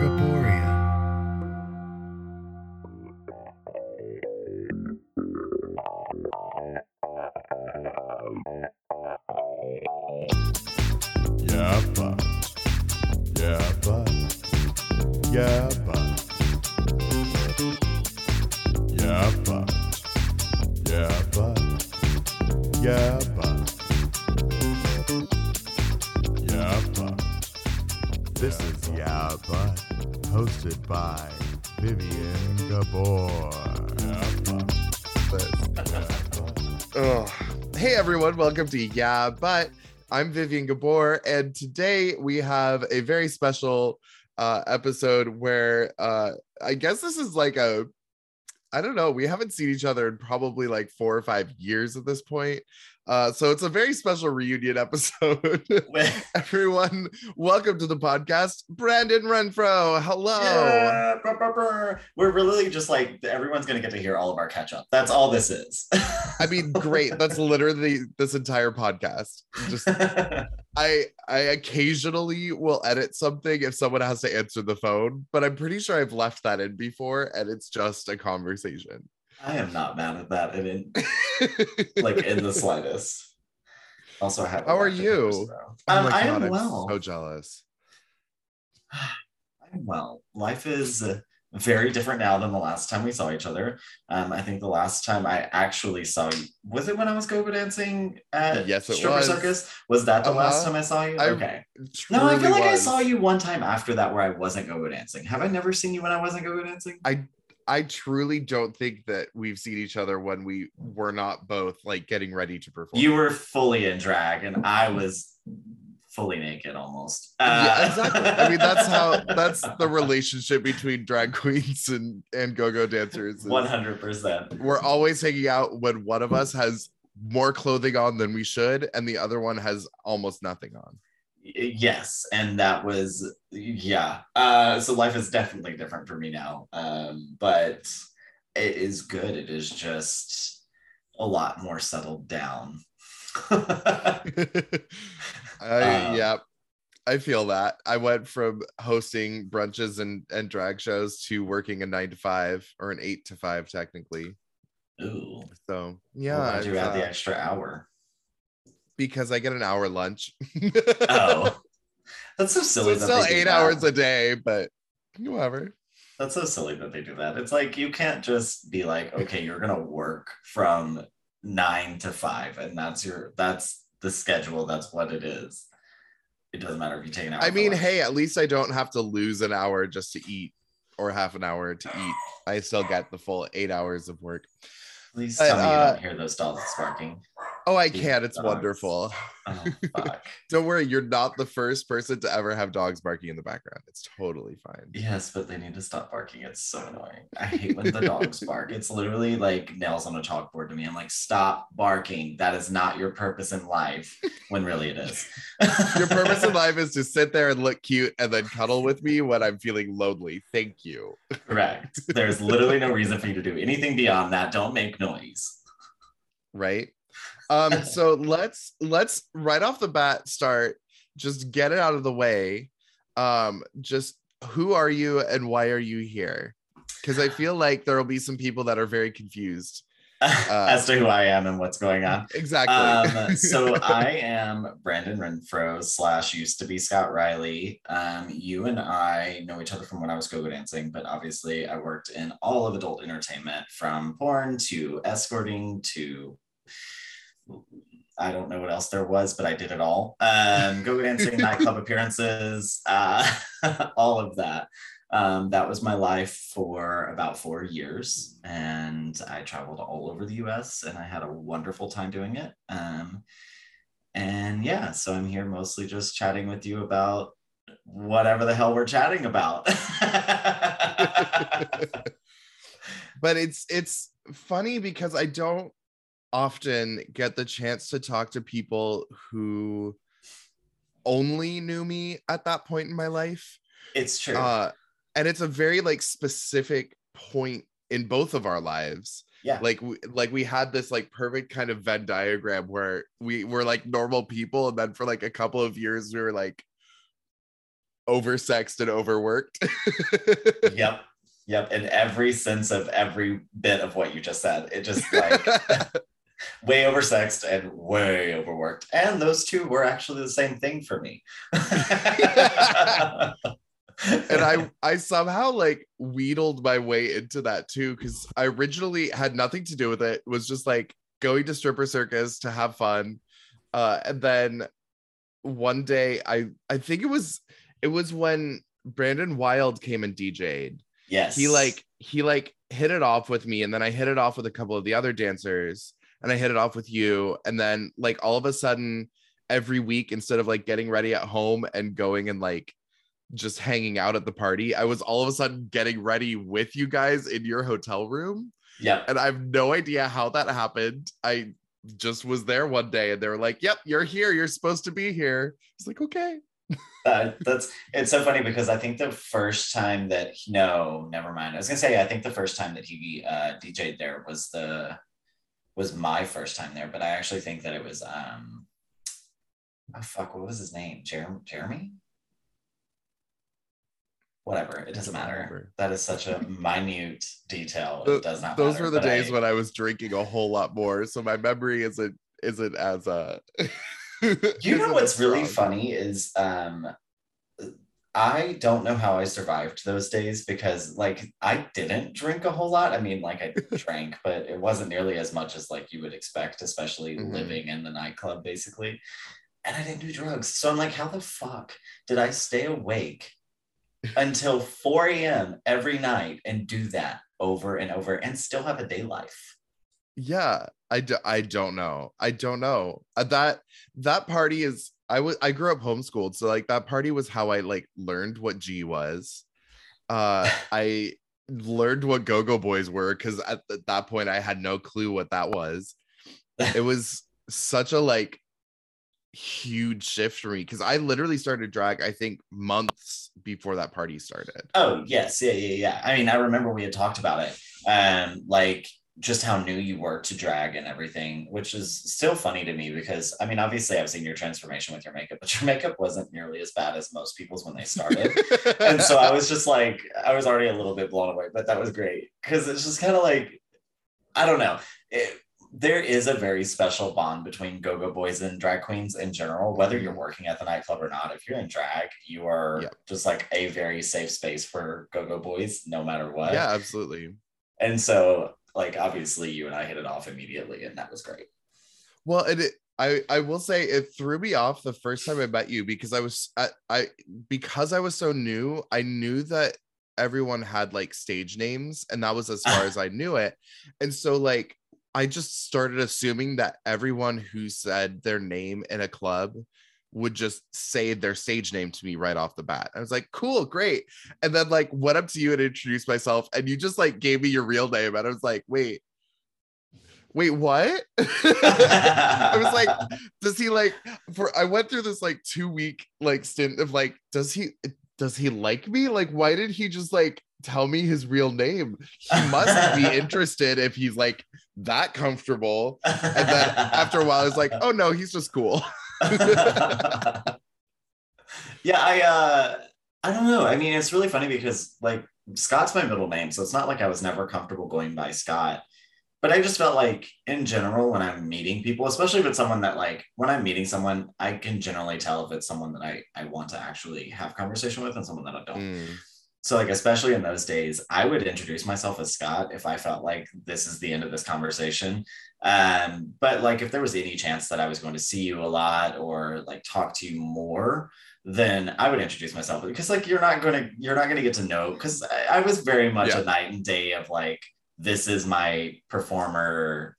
Gaboria. Welcome to Yeah, but I'm Vivien Gabor, and today we have a very special uh, episode where uh, I guess this is like a I don't know, we haven't seen each other in probably like four or five years at this point. Uh, so it's a very special reunion episode. Everyone, welcome to the podcast. Brandon Renfroe, hello. Yeah. We're really just like everyone's gonna get to hear all of our catch up. That's all this is. I mean, great. That's literally this entire podcast. Just I I occasionally will edit something if someone has to answer the phone, but I'm pretty sure I've left that in before and it's just a conversation. I am not mad at that, and in, like in the slightest. Also, I have. How are you? Oh Um, I God, am I'm well. so jealous. I'm well. Life is very different now than the last time we saw each other. Um, I think the last time I actually saw you was it when I was go-go dancing at Yes, it Stripper was. Circus? Was that the last Uh-huh. time I saw you? I okay. No, I feel like I saw you one time after that where I wasn't go-go dancing. Have I never seen you when I wasn't go-go dancing? I truly don't think that we've seen each other when we were not both like getting ready to perform. You were fully in drag, and I was fully naked almost. yeah, Uh, exactly. I mean, that's how that's the relationship between drag queens and and go-go dancers. One hundred percent. We're always hanging out when one of us has more clothing on than we should, and the other one has almost nothing on. Yes, and that was yeah. Uh, so life is definitely different for me now, um, but it is good. It is just a lot more settled down. I Um, yeah, I feel that. I went from hosting brunches and and drag shows to working a nine to five or an eight to five technically. Ooh, So yeah, why'd you add the uh, extra hour? Because I get an hour lunch. Oh, that's so silly. so it's still eight hours a day, but whatever. That's so silly that they do that. It's like you can't just be like, okay, you're gonna work from nine to five, and that's your that's the schedule. That's what it is. It doesn't matter if you take an hour. I mean, hey, at least I don't have to lose an hour just to eat or half an hour to eat. I still get the full eight hours of work. please but, tell me you uh, don't hear those dogs barking. Oh, I can. It's dogs. wonderful. Oh fuck. Don't worry, you're not the first person to ever have dogs barking in the background. It's totally fine. yes, but they need to stop barking. It's so annoying. I hate when the dogs bark. It's literally like nails on a chalkboard to me. I'm like, stop barking. That is not your purpose in life. When really it is. Your purpose in life is to sit there and look cute and then cuddle with me when I'm feeling lonely. Thank you. Correct. There's literally no reason for you to do anything beyond that. Don't make noise. Right? Um, so let's let's right off the bat start, just get it out of the way. Um, just who are you and why are you here? Because I feel like there will be some people that are very confused. As to who I am and what's going on. Exactly. Um, so I am Brandon Renfroe slash used to be Scott Riley. Um, you and I know each other from when I was go-go dancing, but obviously I worked in all of adult entertainment from porn to escorting to I don't know what else there was, but I did it all. Um, go-go dancing, nightclub appearances, uh, all of that. Um, that was my life for about four years, and I traveled all over the U.S. and I had a wonderful time doing it. Um, and yeah, so I'm here mostly just chatting with you about whatever the hell we're chatting about. but it's it's funny because I don't often get the chance to talk to people who only knew me at that point in my life. it's true. Uh and it's a very like specific point in both of our lives. yeah. Like we, like we had this like perfect kind of Venn diagram where we were like normal people and then for like a couple of years we were like oversexed and overworked. yep. Yep. In every sense of every bit of what you just said. It just like way oversexed and way overworked. And those two were actually the same thing for me. and I I somehow like wheedled my way into that too because I originally had nothing to do with it. it. Was just like going to stripper circus to have fun, uh, and then one day I I think it was it was when Brandon Wilde came and DJ'd. Yes, he like he like hit it off with me, and then I hit it off with a couple of the other dancers, and I hit it off with you, and then like all of a sudden every week instead of like getting ready at home and going and like just hanging out at the party. I was all of a sudden getting ready with you guys in your hotel room. Yeah. And I have no idea how that happened. I just was there one day and they were like, Yep, you're here. You're supposed to be here. It's like, okay. uh, that's it's so funny because I think the first time that he, no, never mind. I was gonna say I think the first time that he uh DJ'd there was the was my first time there, but I actually think that it was um oh fuck, what was his name? Jeremy Jeremy? whatever it doesn't matter that is such a minute detail the, it does not those matter, were the days I, when i was drinking a whole lot more so my memory isn't isn't as uh you know what's really funny is um I don't know how I survived those days because like I didn't drink a whole lot. I mean, like I drank, but it wasn't nearly as much as like you would expect, especially mm-hmm. living in the nightclub basically. And I didn't do drugs. So I'm like, how the fuck did I stay awake until 4 a.m. every night and do that over and over and still have a day life. Yeah, I, do, I don't know. I don't know. Uh, that that party is I was I grew up homeschooled, so like that party was how I like learned what G was. Uh I learned what go-go boys were because at, at that point I had no clue what that was. It was such a like huge shift for me because I literally started drag, I think, months before that party started. Oh, yes. Yeah, yeah, yeah. I mean, I remember we had talked about it. Um, like just how new you were to drag and everything, which is still funny to me because I mean, obviously I've seen your transformation with your makeup, but your makeup wasn't nearly as bad as most people's when they started. and so I was just like, I was already a little bit blown away, but that was great because it's just kind of like, I don't know. It, there is a very special bond between go-go boys and drag queens in general whether you're mm-hmm. working at the nightclub or not if you're in drag you are yep. just like a very safe space for go-go boys no matter what yeah absolutely and so like obviously you and i hit it off immediately and that was great. Well and it I, I will say it threw me off the first time I met you because I was I, I because I was so new I knew that everyone had like stage names and that was as far as I knew it. And so like I just started assuming that everyone who said their name in a club would just say their stage name to me right off the bat. I was like, cool, great. And then like went up to you and introduced myself, and you just like gave me your real name. And I was like, wait, wait, what? I was like, does he like for I went through this like two week like stint of like, does he does he like me? Like, why did he just like tell me his real name? He must be interested if he's like that comfortable. And then after a while, I was like, oh no, he's just cool. yeah, I uh I don't know. I mean, it's really funny because like Scott's my middle name, so it's not like I was never comfortable going by Scott. But I just felt like in general when I'm meeting people, especially if it's someone that like when I'm meeting someone, I can generally tell if it's someone that I I want to actually have conversation with and someone that I don't. Mm so like especially in those days i would introduce myself as scott if i felt like this is the end of this conversation um, but like if there was any chance that i was going to see you a lot or like talk to you more then i would introduce myself because like you're not going to you're not going to get to know because I, I, was very much yeah. a night and day of like this is my performer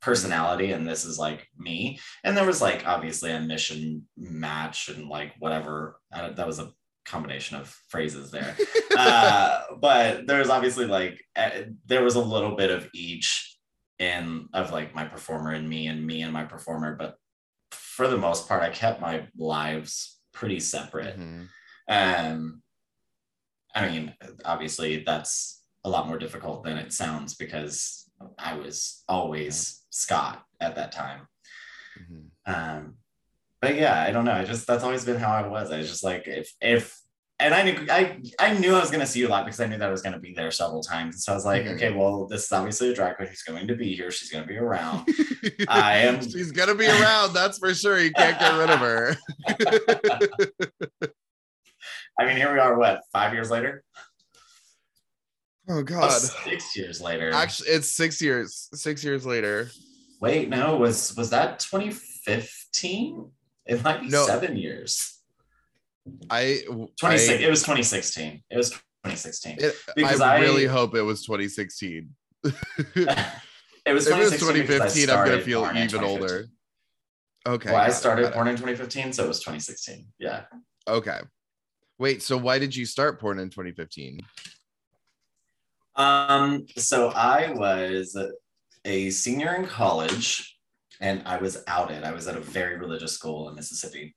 personality and this is like me and there was like obviously a mission match and like whatever uh, that was a combination of phrases there. uh, but there's obviously like uh, there was a little bit of each in of like my performer and me and me and my performer, but for the most part, I kept my lives pretty separate. Mm-hmm. Um, I mean, obviously that's a lot more difficult than it sounds because I was always Scott at that time. Mm-hmm. Um, but yeah, I don't know. I just that's always been how I was. I was just like if if and I knew I I knew I was gonna see you a lot because I knew that I was gonna be there several times. So I was like, Mhm. okay, well, this is obviously a drag queen who's going to be here. She's gonna be around. I am- She's gonna be around. That's for sure. You can't get rid of her. I mean, here we are. What five years later? Oh Oh, God. six years later. Actually, it's six years. Six years later. wait, no, was was that 2015? It might be No. seven years. I 26. I, it was 2016. It was 2016. it- Because I I- really hope it was 2016. it was if it was 2016 because I 2015, I'm gonna feel even older. Okay. well, I started porn in 2015, so it was 2016. Yeah. Okay. Wait, so why did you start porn in 2015? Um, so I was a senior in college and I was outed. I was at a very religious school in Mississippi.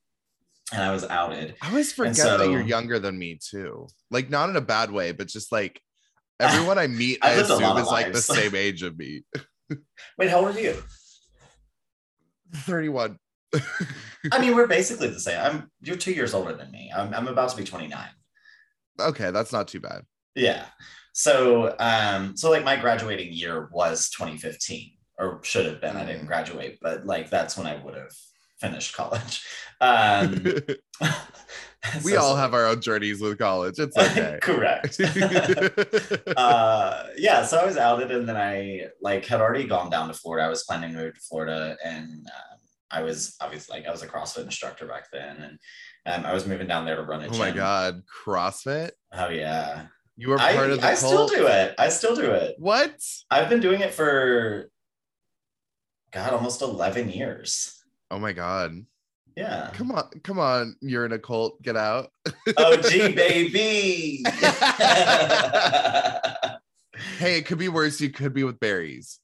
And I was outed. I always forget so- that you're younger than me too. Like not in a bad way, but just like everyone I meet, I a assume is of like the same age of me. Wait, how old are you? 31. I mean, we're basically the same. I'm you're two years older than me. I'm, I'm about to be 29. okay, that's not too bad. Yeah. So um, so like my graduating year was 2015, or should have been. I didn't Mm. graduate, but like that's when I would have finished college. Um we so- all have our own journeys with college. It's okay. correct. uh yeah so i was outed and then i like had already gone down to florida i was planning to move to florida and um, i was obviously like i was a crossfit instructor back then and um, i was moving down there to run a oh gym. my god, CrossFit? oh yeah You were i, part of the I still do it i still do it What? i've been doing it for god almost 11 years Oh my god. yeah Come on, come on. You're in a cult. Get out. og baby Hey, it could be worse. You could be with berries.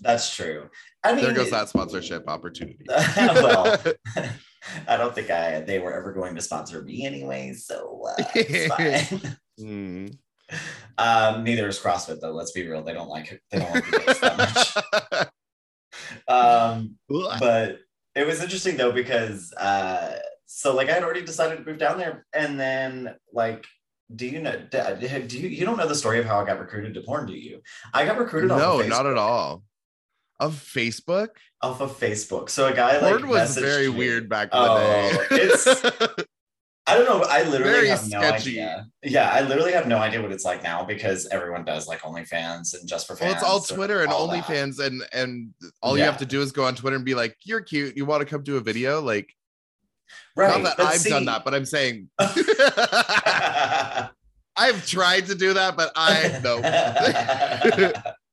that's true i mean There goes that sponsorship opportunity. well I don't think I they were ever going to sponsor me anyway, so uh, it's fine. Hmm. um, neither is CrossFit though. Let's be real; they don't like it. They don't like the that much. Um, but it was interesting though because uh, so like I had already decided to move down there, and then like. Do you know? Do you you don't know the story of how I got recruited to porn? Do you? I got recruited. no, of not at all. Of Facebook? Off of Facebook. So a guy like was very me. weird back in Oh, the day. it's- I don't know. I literally Very have no sketchy. idea. Yeah, I literally have no idea what it's like now because everyone does like OnlyFans and just for fans. well, it's all Twitter and all that. OnlyFans, and and all you have to do is go on Twitter and be like, "You're cute. You want to come do a video?" Like, Right. not that I've see- done that, but I'm saying I've tried to do that, but I no.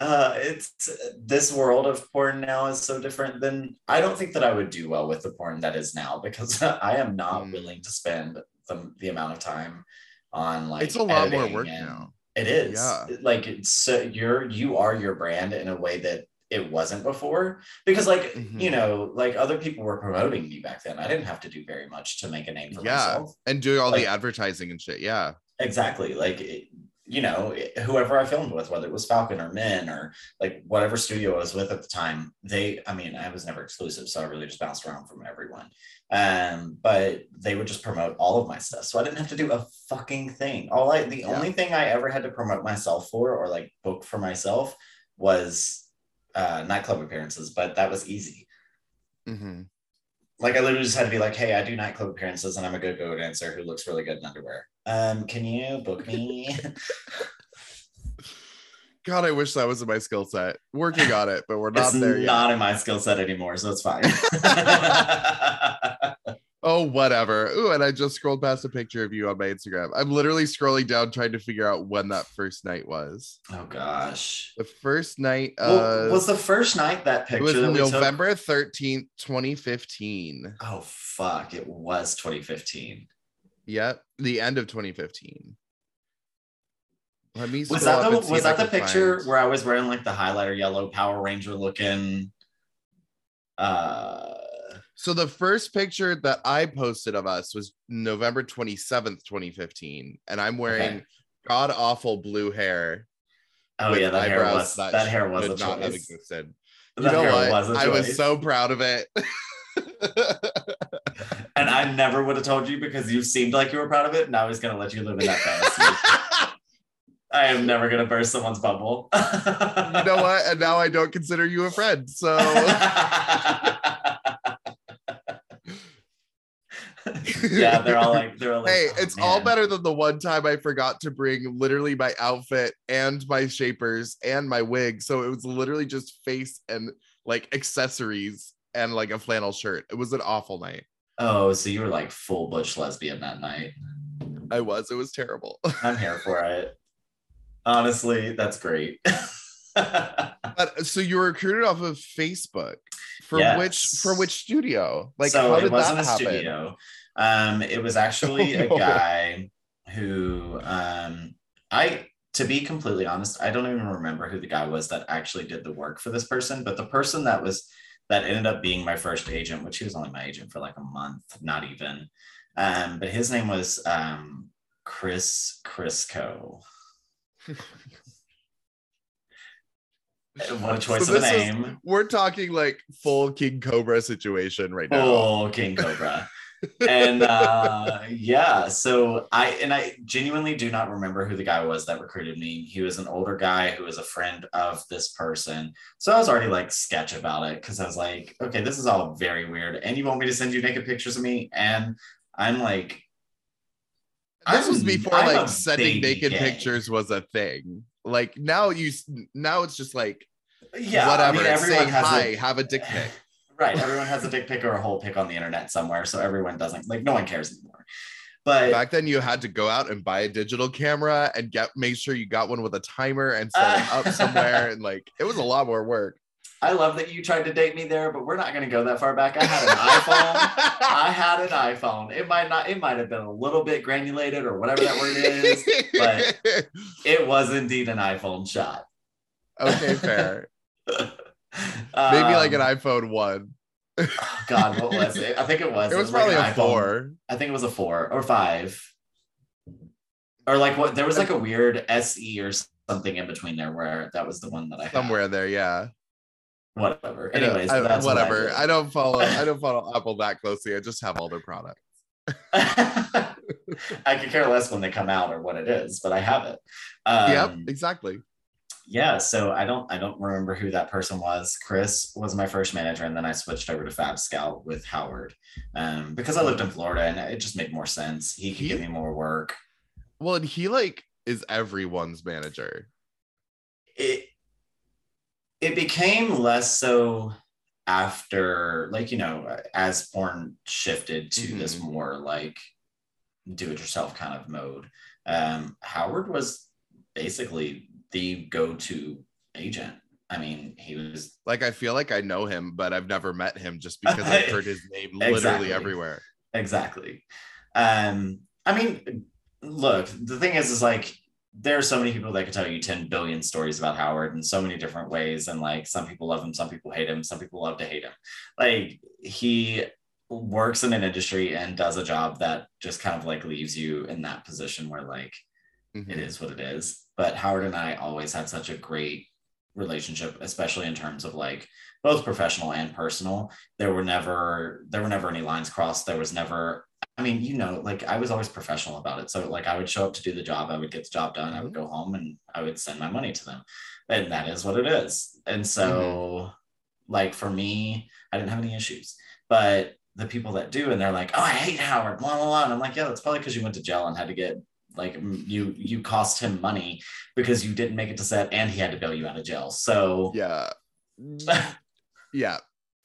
uh, it's this world of porn now is so different than I don't think that I would do well with the porn that is now because I am not Mm. willing to spend the, the amount of time on like it's a lot more work now. It is. Yeah. Like it's so you're you are your brand in a way that it wasn't before. Because like, Mhm. you know, like other people were promoting me back then. I didn't have to do very much to make a name for Yeah. myself. And doing all Like- the advertising and shit. Yeah. Exactly. Like it- you know, whoever I filmed with, whether it was Falcon or Men or like whatever studio I was with at the time, they, I mean, I was never exclusive, so I really just bounced around from everyone. Um, but they would just promote all of my stuff. So I didn't have to do a fucking thing. All I the Yeah. only thing I ever had to promote myself for or like book for myself was uh nightclub appearances, but that was easy. Mhm. Like I literally just had to be like, hey, I do nightclub appearances and I'm a good go dancer who looks really good in underwear. Um, can you book me? God, I wish that was in my skill set. Working on it, but we're not it's there yet. not in my skill set anymore, so it's fine. Oh, whatever. Ooh, and I just scrolled past a picture of you on my Instagram. I'm literally scrolling down trying to figure out when that first night was. oh gosh. The first night Well, was the first night that it picture was we took? November 13th, 2015. Oh fuck! It was 2015. Yep, the end of 2015. Let me Was that the was that the picture find- where I was wearing like the highlighter yellow Power Ranger looking? Uh, So the first picture that I posted of us was November 27th, 2015, and I'm wearing Okay. god awful blue hair. oh yeah, that hair was that, hair was a not have choice. existed. That you know what? was a I was so proud of it. and and I never would have told you because you seemed like you were proud of it. Now he's gonna let you live in that fantasy. I am never gonna burst someone's bubble. you know what? And now I don't consider you a friend. So yeah, they're all like, they're all like, hey, "Oh, it's all better than the one time I forgot to bring literally my outfit and my shapers and my wig. So it was literally just face and like accessories and like a flannel shirt. It was an awful night. Oh, so you were like full butch lesbian that night. I was. It was terrible. I'm here for it. Honestly, that's great. but so you were recruited off of Facebook for which for which studio? Like so how it did wasn't that a happen? studio. Um, it was actually Oh, a no. guy who um I to be completely honest, I don't even remember who the guy was that actually did the work for this person, but the person that was that ended up being my first agent, which he was only my agent for like a month, not even. Um, but his name was um Chris Crisco. what a choice So of a this is- name. We're talking like full King Cobra situation right now. Oh, King Cobra. And uh yeah, so I and I genuinely do not remember who the guy was that recruited me. He was an older guy who was a friend of this person. So I was already like sketch about it because I was like, okay, this is all very weird. And you want me to send you naked pictures of me? And I'm like, This was I'm- before I'm like sending naked gay. pictures was a thing. Like now you now it's just like yeah, whatever. I mean, everyone say has hi, a- have a dick pic. Right. Everyone has a dick pic or a whole pic on the internet somewhere. So everyone doesn't like no one cares anymore. But Back then you had to go out and buy a digital camera and get make sure you got one with a timer and set it up somewhere and like it was a lot more work. I love that you tried to date me there, but we're not going to go that far back. I had an iPhone. I had an iPhone. It might not, it might have been a little bit granulated or whatever that word is. but- It was indeed an iPhone shot. okay, fair. Maybe like an Um, iPhone one. God, what was it? I think it was. It was like probably an a iPhone- four. I think it was a four or five. Or like what? There was like a weird SE or something in between there where that was the one that I had. Somewhere there, yeah. Whatever. Anyways, I- that's what I whatever. I, don't follow. I don't follow Apple that closely. I just have all their products. I could care less when they come out or what it is, but I have it. Um, yep, exactly. Yeah, so I don't I don't remember who that person was. Chris was my first manager, and then I switched over to Fab Scout with Howard um, because I lived in Florida and it just made more sense. He could He- give me more work. Well, and he like is everyone's manager. It it became less so after like you know as porn shifted to this Mhm. more like do it yourself kind of mode. Um, Howard was basically the go-to agent. I mean, he was Like I feel like I know him, but I've never met him just because I've heard his name literally Exactly. everywhere. exactly. Um, I mean, look, the thing is, is like there are so many people that could tell you 10 billion stories about Howard in so many different ways. And like some people love him, some people hate him, some people love to hate him. Like he works in an industry and does a job that just kind of like leaves you in that position where like Mhm. it is what it is. But Howard and I always had such a great relationship, especially in terms of like both professional and personal. There were never there were never any lines crossed. There was never I mean, you know, like I was always professional about it. So like I would show up to do the job, I would get the job done, I would go home and I would send my money to them. And that is what it is. And so like for me, I didn't have any issues. But the people that do and they're like, "Oh, I hate Howard." Blah blah blah. And I'm like, "Yeah, that's probably because you went to jail and had to get like you you cost him money because you didn't make it to set and he had to bail you out of jail." So Yeah. yeah.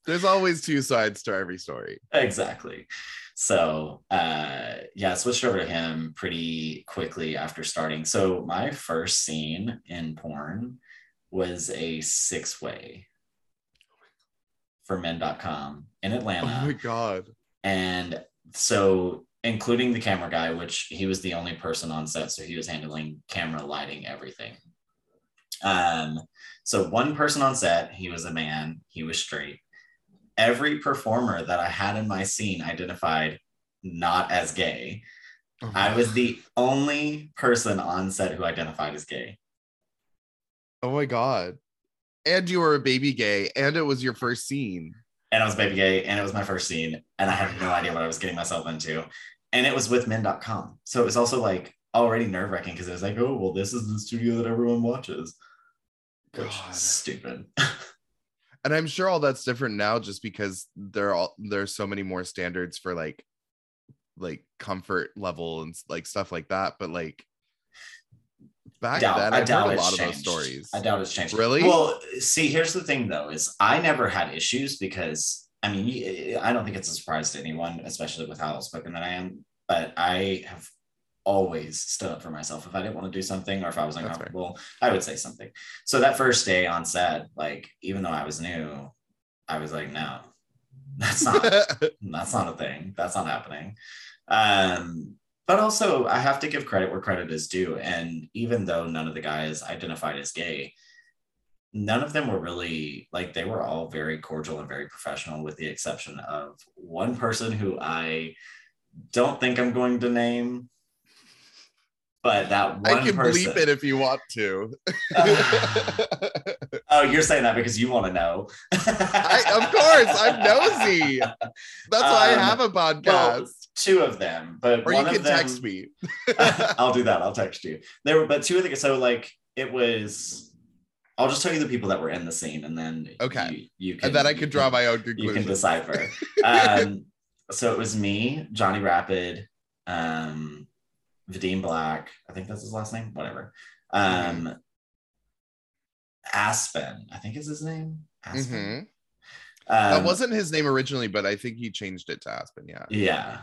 There's always two sides to every story. exactly. So uh yeah, I switched over to him pretty quickly after starting. So my first scene in porn was a six-way for men.com in Atlanta. Oh my god. And so, including the camera guy, which he was the only person on set, so he was handling camera, lighting, everything. Um, so one person on set, he was a man, he was straight. Every performer that I had in my scene identified not as gay. Oh I was the only person on set who identified as gay. Oh my god. And you were a baby gay, and it was your first scene. and I was baby gay, and it was my first scene, and I had no idea what I was getting myself into, and it was with men.com, so it was also like already nerve wracking because it was like, oh well, this is the studio that everyone watches. Which God. is stupid. and i'm sure all that's different now just because there are all there's so many more standards for like like comfort level and like stuff like that but like back doubt, then I i've doubt heard a lot of those stories I doubt it's changed. Really? Well, see, here's the thing though: is I never had issues because I mean, I don't think it's a surprise to anyone, especially with how outspoken that I am. But I have always stood up for myself. If I didn't want to do something or if I was uncomfortable, I would say something. So that first day on set, like even though I was new, I was like, no, that's not that's not a thing that's not happening um but also i have to give credit where credit is due and even though none of the guys identified as gay none of them were really like they were all very cordial and very professional with the exception of one person who i don't think i'm going to name but that one i can person bleep it if you want to oh you're saying that because you want to know I, of course i'm nosy that's why Um, i have a podcast well, two of them but or you can them, text me I'll do that. I'll text you. There were, but two of the so like it was. I'll just tell you the people that were in the scene, and then Okay. you, you can, and then i could draw my own you can decipher. um, so it was me, Johnny Rapid, um, Vadim Black. I think that's his last name. Whatever. Mm-hmm. Um, Aspen. I think is his name. Aspen. Mhm. Um, that wasn't his name originally but i think he changed it to aspen yeah Yeah.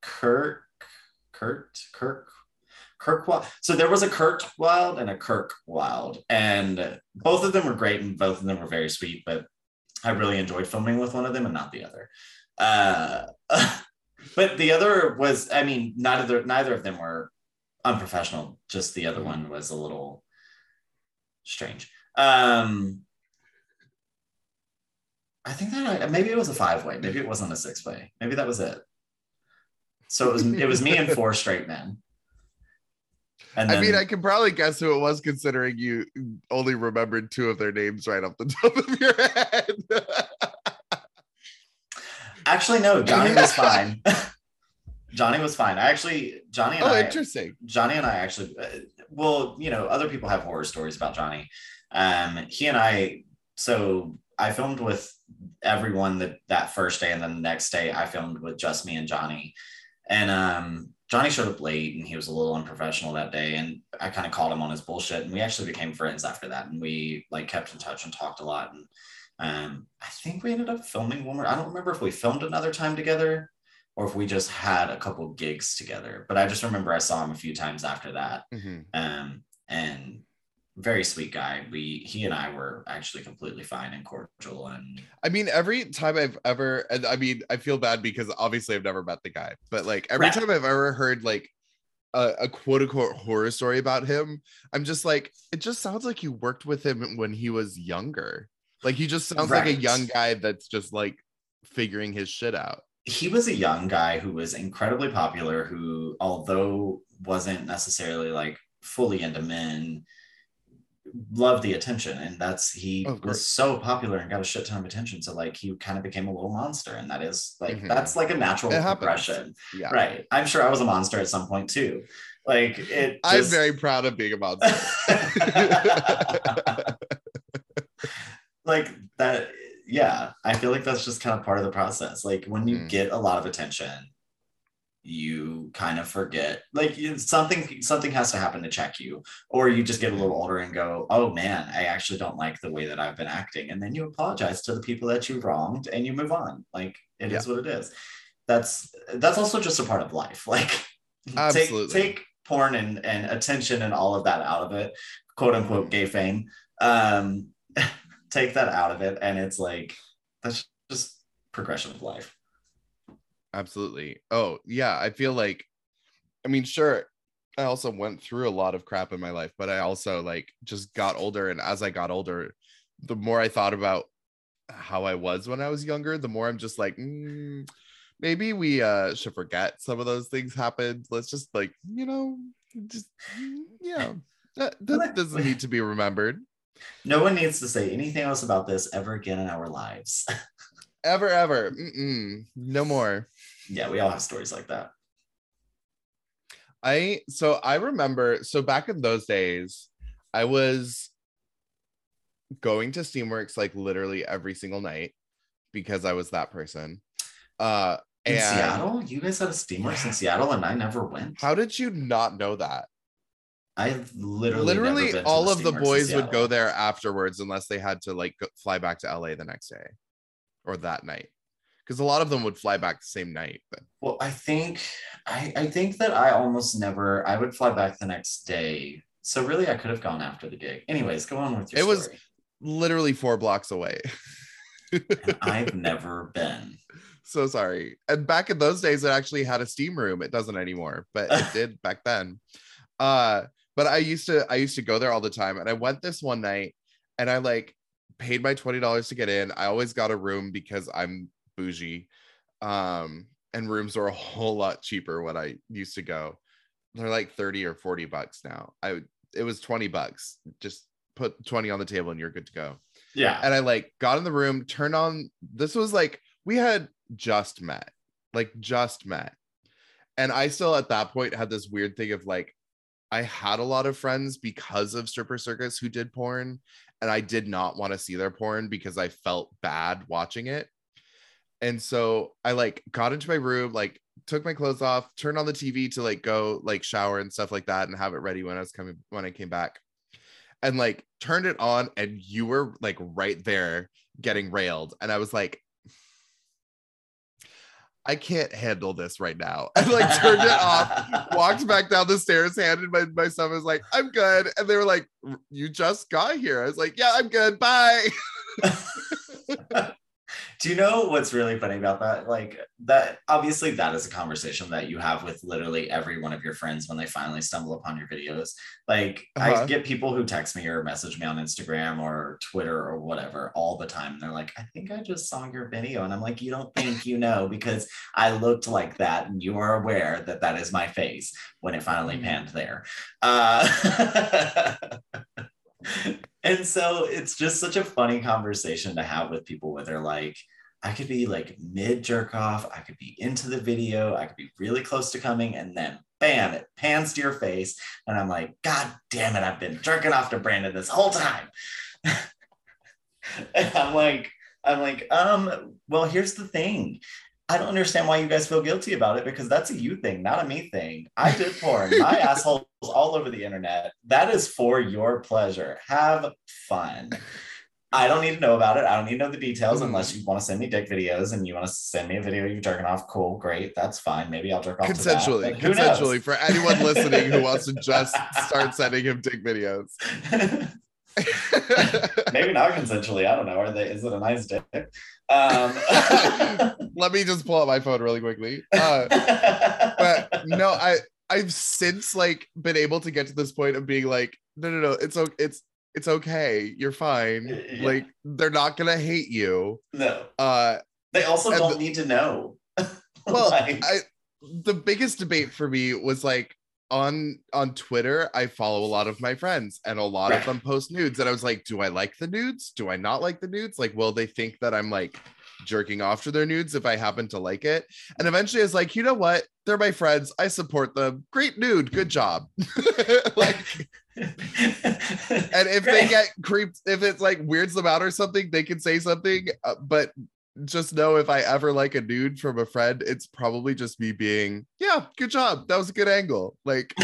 Kirk, Kurt, Kirk, Kirk Wild. So there was a Kurt Wild and a Kirk Wild, and both of them were great and both of them were very sweet. But I really enjoyed filming with one of them and not the other. Uh, but the other was, I mean, neither neither of them were unprofessional. Just the other one was a little strange. Um, I think that I, maybe it was a five way. Maybe it wasn't a six way. Maybe that was it. So it was it was me and four straight men. And I then, mean, I can probably guess who it was considering you only remembered two of their names right off the top of your head. actually no, Johnny was fine. Johnny was fine. I actually Johnny and oh, I interesting. Johnny and I actually, uh, well, you know, other people have horror stories about Johnny. Um, he and I, so I filmed with everyone that that first day, and then the next day I filmed with just me and Johnny. And um, Johnny showed up late, and he was a little unprofessional that day, and I kind of called him on his bullshit, and we actually became friends after that, and we like kept in touch and talked a lot. And um, I think we ended up filming one more. I don't remember if we filmed another time together or if we just had a couple gigs together. But I just remember I saw him a few times after that. Mhm. Um, and very sweet guy. We he and I were actually completely fine and cordial and I mean, every time I've ever, and I mean, I feel bad because obviously I've never met the guy, but like every Right. time I've ever heard like a, a quote unquote horror story about him, I'm just like, it just sounds like you worked with him when he was younger. Like he just sounds like a young guy that's just like figuring his shit out. he was a young guy who was incredibly popular who although wasn't necessarily like fully into men loved the attention and that's he Of was so popular and got a shit ton of attention so like he kind of became a little monster and that is like Mhm. that's like a natural It progression Yeah. right i'm sure i was a monster at some point too like it I'm very proud of being a monster. like that yeah i feel like that's just kind of part of the process like when you Mhm. get a lot of attention you kind of forget like something something has to happen to check you or you just get a little older and go oh man i actually don't like the way that i've been acting and then you apologize to the people that you wronged and you move on. Like it is Yeah. what it is. That's that's also just a part of life. Like Absolutely. take take porn and and attention and all of that out of it quote unquote gay fame. Um take that out of it and it's like that's just progression of life Absolutely. Oh, yeah. I feel like, I mean, sure, I also went through a lot of crap in my life, but I also like just got older. And as I got older, the more I thought about how I was when I was younger, the more I'm just like, mm, maybe we uh, should forget some of those things happened. Let's just like, you know, just, yeah, that, that doesn't need to be remembered. no one needs to say anything else about this ever again in our lives ever, ever. Mm-mm, no more. Yeah, we all have stories like that. I so I remember so back in those days, I was going to Steamworks like literally every single night because I was that person. Uh In and Seattle, you guys had a Steamworks in Seattle, and I never went. how did you not know that? I've literally Literally, never been to all of the boys would go there afterwards unless they had to like go, fly back to LA the next day or that night. Because a lot of them would fly back the same night. But Well, I think I, I think that I almost never I would fly back the next day. So really I could have gone after the gig. Anyways, go on with your It was- literally four blocks away. I've never been. so sorry. And back in those days, it actually had a steam room. It doesn't anymore, but it did back then. Uh, but I used to I used to go there all the time. And I went this one night and I like paid my $20 to get in. I always got a room because I'm bougie. Um, and rooms are a whole lot cheaper when I used to go. They're like 30 or 40 bucks now. I it was 20 bucks. Just put 20 on the table and you're good to go Yeah. and I like got in the room, turned on. This was like we had just met, like just met, and I still at that point had this weird thing of like I had a lot of friends because of stripper circus who did porn, and I did not want to see their porn because I felt bad watching it. And so I like got into my room, like took my clothes off, turned on the TV to like go like shower and stuff like that and have it ready when I was coming when I came back. And like turned it on and you were like right there getting railed and I was like I can't handle this right now. I like turned it off, walked back down the stairs, handed my, my stuff. I was like, I'm good. And they were like, You just got here. I was like, Yeah, I'm good. Bye. Do you know what's really funny about that? Like that obviously that is a conversation that you have with literally every one of your friends when they finally stumble upon your videos. Like I Uh-huh. get people who text me or message me on Instagram or Twitter or whatever all the time. They're like, I think I just saw your video. And I'm like, you don't think you know because I looked like that and you are aware that that is my face when it finally Mhm. panned there. Uh, and so it's just such a funny conversation to have with people where they're like, I could be like mid jerk off, I could be into the video, I could be really close to coming, and then bam, it pans to your face. And I'm like, God damn it, I've been jerking off to Brandon this whole time. and I'm like, I'm like, um, well, here's the thing. I don't understand why you guys feel guilty about it because that's a you thing, not a me thing. I did porn. My asshole's all over the internet. That is for your pleasure. Have fun. I don't need to know about it. I don't need to know the details Mhm. unless you want to send me dick videos and you want to send me a video you jerking off. Cool, great. That's fine. Maybe I'll jerk off. consensually, consensually for anyone listening who wants to just start sending him dick videos. Maybe not consensually. I don't know. Are they? Is it a nice dick? Um, Let me just pull out my phone really quickly. Uh, but no, I I've since like been able to get to this point of being like, no, no, no, it's okay, it's it's okay, you're fine. Yeah. Like they're not gonna hate you. no, Uh, they also don't the- need to know. well, Like- I the biggest debate for me was like on on Twitter, I follow a lot of my friends and a lot Right. of them post nudes. And I was like, do I like the nudes? Do I not like the nudes? Like, will they think that I'm like jerking off to their nudes if I happen to like it? And eventually I was like, you know what? They're my friends. I support them. Great nude. Good job. like, and if they get creeped, if it's like weirds them out or something, they can say something. Uh, but just know if I ever like a nude from a friend, it's probably just me being, yeah, good job. That was a good angle. Like,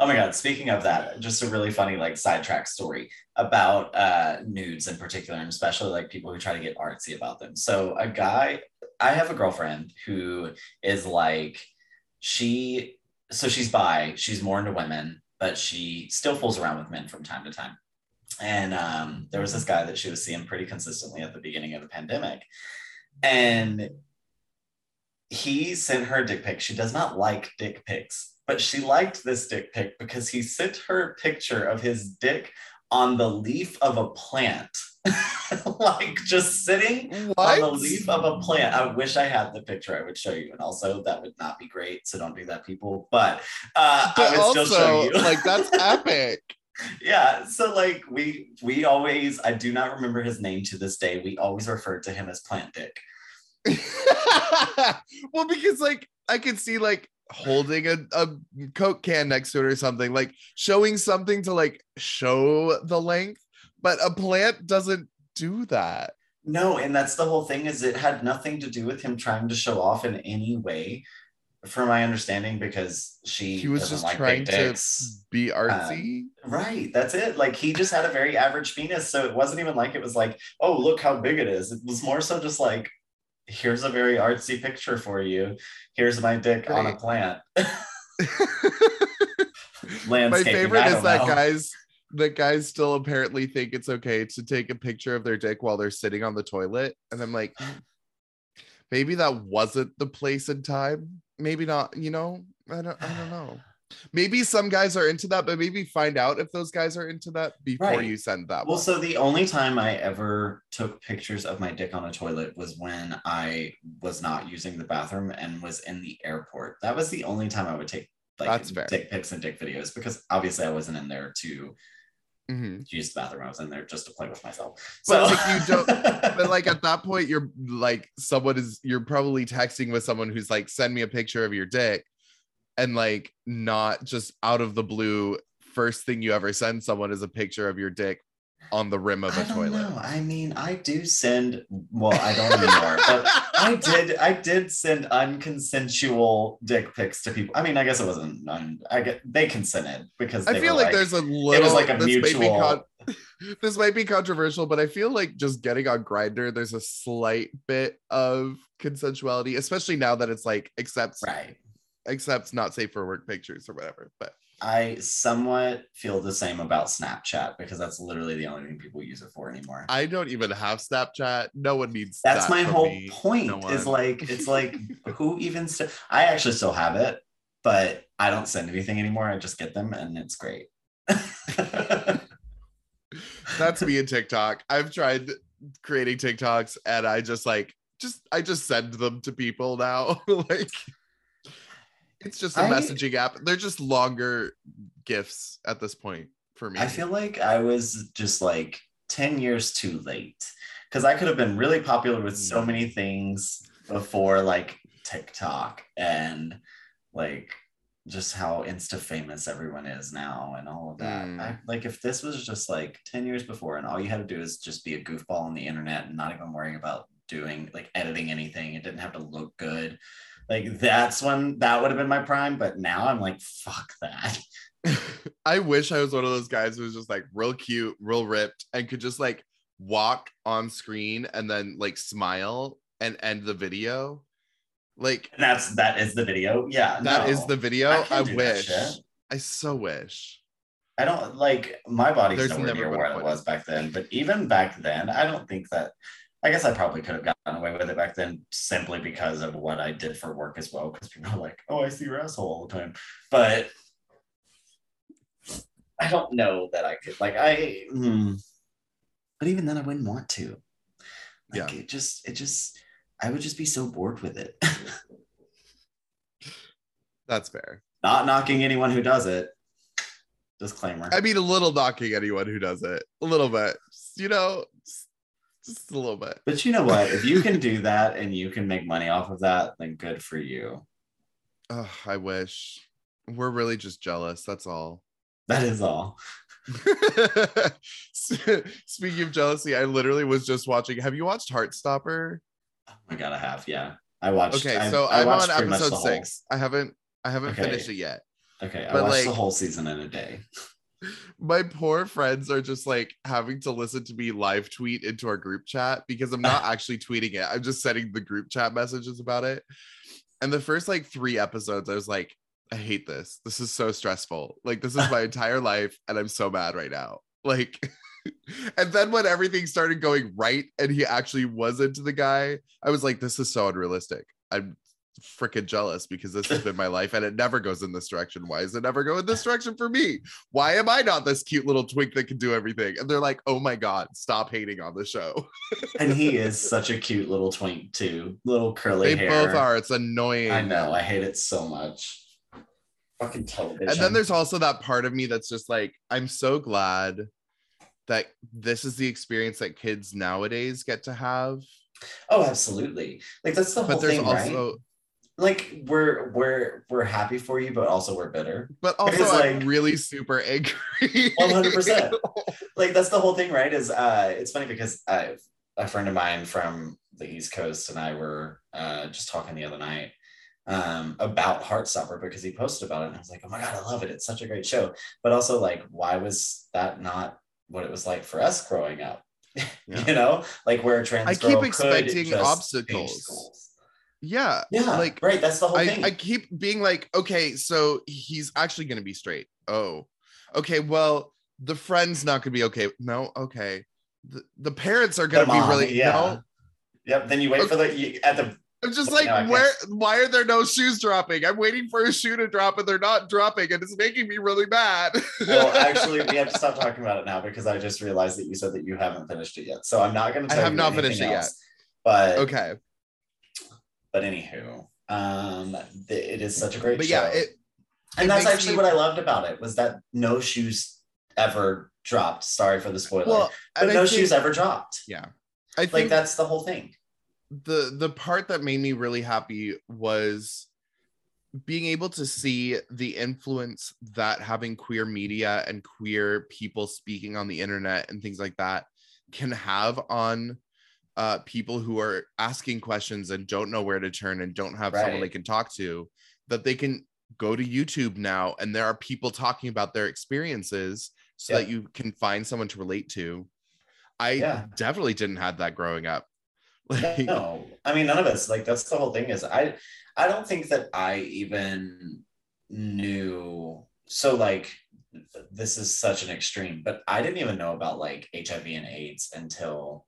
Oh my god, speaking of that, just a really funny like sidetrack story about uh nudes in particular, and especially like people who try to get artsy about them. So a guy, I have a girlfriend who is like she so she's bi, she's more into women, but she still fools around with men from time to time. And um, there was this guy that she was seeing pretty consistently at the beginning of the pandemic. And he sent her a dick pic. She does not like dick pics, but she liked this dick pic because he sent her a picture of his dick on the leaf of a plant. like just sitting what? on the leaf of a plant. I wish I had the picture I would show you. And also that would not be great. So don't do that, people. But uh But I would still show you. like, that's epic. yeah. So like we we always I do not remember his name to this day. We always referred to him as plant dick. well, because like I could see like holding a, a coke can next to it or something, like showing something to like show the length, but a plant doesn't do that. No, and that's the whole thing is it had nothing to do with him trying to show off in any way, from my understanding, because she He was just like trying to be artsy. Um, right, that's it. Like he just had a very average penis, so it wasn't even like it was like, oh, look how big it is. It was more so just like, here's a very artsy picture for you. Here's my dick on a plant. My favorite is that know. guys that guys still apparently think it's okay to take a picture of their dick while they're sitting on the toilet. And I'm like, hmm, maybe that wasn't the place and time. Maybe not, you know. I don't I don't know. Maybe some guys are into that, but maybe find out if those guys are into that before Right. you send that Well, one. so the only time I ever took pictures of my dick on a toilet was when I was not using the bathroom and was in the airport. That was the only time I would take like That's fair. dick pics and dick videos because obviously I wasn't in there to Mhm. use the bathroom. I was in there just to play with myself. But, So like, you don't- But like at that point, you're like someone is you're probably texting with someone who's like, send me a picture of your dick, and like not just out of the blue, first thing you ever send someone is a picture of your dick on the rim of a I don't toilet. know. I mean, I do send. Well, I don't anymore, but I did. I did send unconsensual dick pics to people. I mean, I guess it wasn't. Un, I get they consented because I feel were like, there's a little. it was like a this mutual. con- this might be controversial, but I feel like just getting on Grindr, there's a slight bit of consensuality, especially now that it's like accepts right. Accepts not safe for work pictures or whatever. But I somewhat feel the same about Snapchat because that's literally the only thing people use it for anymore. I don't even have Snapchat. No one needs that's that my whole me. point. No is like it's like who even st- I actually still have it, but I don't send anything anymore. I just get them and it's great. That's me and TikTok. I've tried creating TikToks and I just like just I just send them to people now. like it's just a I- messaging app. They're just longer gifts at this point for me. I feel like I was just like 10 years too late because I could have been really popular with so Mm. many things before like TikTok and like just how insta famous everyone is now and all of that. Mm. I, like if this was just like 10 years before and all you had to do is just be a goofball on the internet and not even worrying about doing like editing anything, it didn't have to look good. Like that's when that would have been my prime, but now I'm like, fuck that. I wish I was one of those guys who was just like real cute, real ripped, and could just like walk on screen and then like smile and end the video. Like And that's that is the video. Yeah. that is no. the video. I I, can't do that wish. I so wish. I don't like my body's There's nowhere never near where it was back then. But even back then, I don't think that. I guess I probably could have gotten away with it back then simply because of what I did for work as well. Because people are like, "Oh, I see your asshole all the time," but I don't know that I could. Like I, hmm. but even then, I wouldn't want to. Like, Yeah. It just, it just, I would just be so bored with it. That's fair. Not knocking anyone who does it. Disclaimer. I mean, a little knocking anyone who does it, a little bit. You know, just, just a little bit. But you know what? If you can do that and you can make money off of that, then good for you. Oh, I wish. We're really just jealous. That's all. That is all. Speaking of jealousy, I literally was just watching. Have you watched Heartstopper? Oh my god, I have. Yeah, I watched. Okay, so I I'm watched on episode the whole- six. I haven't I haven't Okay. finished it yet. Okay, I but, watched the whole season in a day. My poor friends are just like having to listen to me live tweet into our group chat because I'm not actually tweeting it. I'm just sending the group chat messages about it. And the first like three episodes, I was like, I hate this. This is so stressful. Like this is my entire life, and I'm so mad right now. Like, and then when everything started going right and he actually was into the guy, I was like, this is so unrealistic. I'm freaking jealous because this has been my life and it never goes in this direction. Why does it never go in this direction for me? Why am I not this cute little twink that can do everything? And they're like, oh my God, stop hating on the show. And he is such a cute little twink too, little curly They hair. both are. It's annoying. I know. I hate it so much. Fucking television. And then there's also that part of me that's just like, I'm so glad that this is the experience that kids nowadays get to have. Oh, absolutely. Like that's the whole but there's thing, also right? Like we're we're we're happy for you, but also we're bitter. but also Because, I'm like- really super angry 100%. like that's the whole thing right is uh it's funny because uh, a friend of mine from the east coast and i were uh just talking the other night um about heartstopper because he posted about it and i was like oh my god i love it it's such a great show but also like why was that not what it was like for us growing up Yeah. you know like where a trans I keep could expecting just obstacles. Yeah yeah like right that's the whole I, thing I keep being like, okay, so he's actually gonna be straight. Oh, okay. Well, the friend's not gonna be okay. No, okay. The, the parents are gonna The be mom, really yeah no. yep then you wait for the you, at the I'm just like, can't. where? Why are there no shoes dropping? I'm waiting for a shoe to drop, and they're not dropping, and it's making me really mad. well, actually, we have to stop talking about it now because I just realized that you said that you haven't finished it yet. So I'm not going to. I have not finished it yet. But okay, but anywho, um, th- it is such a great but show, yeah, it, and it that's actually me- what I loved about it was that no shoes ever dropped. Sorry for the spoiler, well, but no I shoes ever dropped. yeah, I think Like that's the whole thing. the the part that made me really happy was being able to see the influence that having queer media and queer people speaking on the internet and things like that can have on uh people who are asking questions and don't know where to turn and don't have someone they can talk to that they can go to YouTube now and there are people talking about their experiences so Yeah. that you can find someone to relate to. I Yeah. definitely didn't have that growing up. Like no i mean none of us like that's the whole thing is i i don't think that i even knew so like this is such an extreme but i didn't even know about like hiv and aids until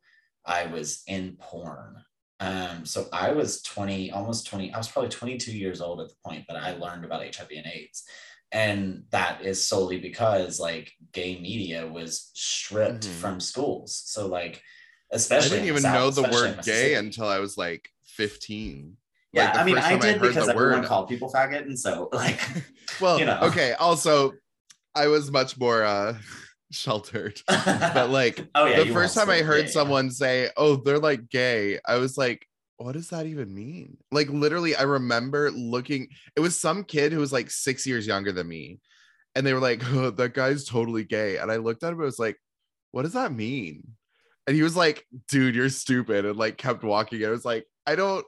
i was in porn um so i was 20 almost 20 i was probably 22 years old at the point that i learned about hiv and aids and that is solely because like gay media was stripped Mhm. from schools so like especially I didn't even South, know the word gay until I was like 15. Yeah, Like, I mean, I did heard because the everyone word- called people faggot, and so like, Well, you know. okay. Also, I was much more uh sheltered. But like oh yeah, the first time I heard gay, yeah. someone say, "Oh, they're like gay," I was like, "What does that even mean?" Like literally, I remember looking. It was some kid who was like six years younger than me, and they were like, oh, "That guy's totally gay," and I looked at him. and I was like, "What does that mean?" And he was like, "Dude, you're stupid," and like kept walking. And I was like, "I don't."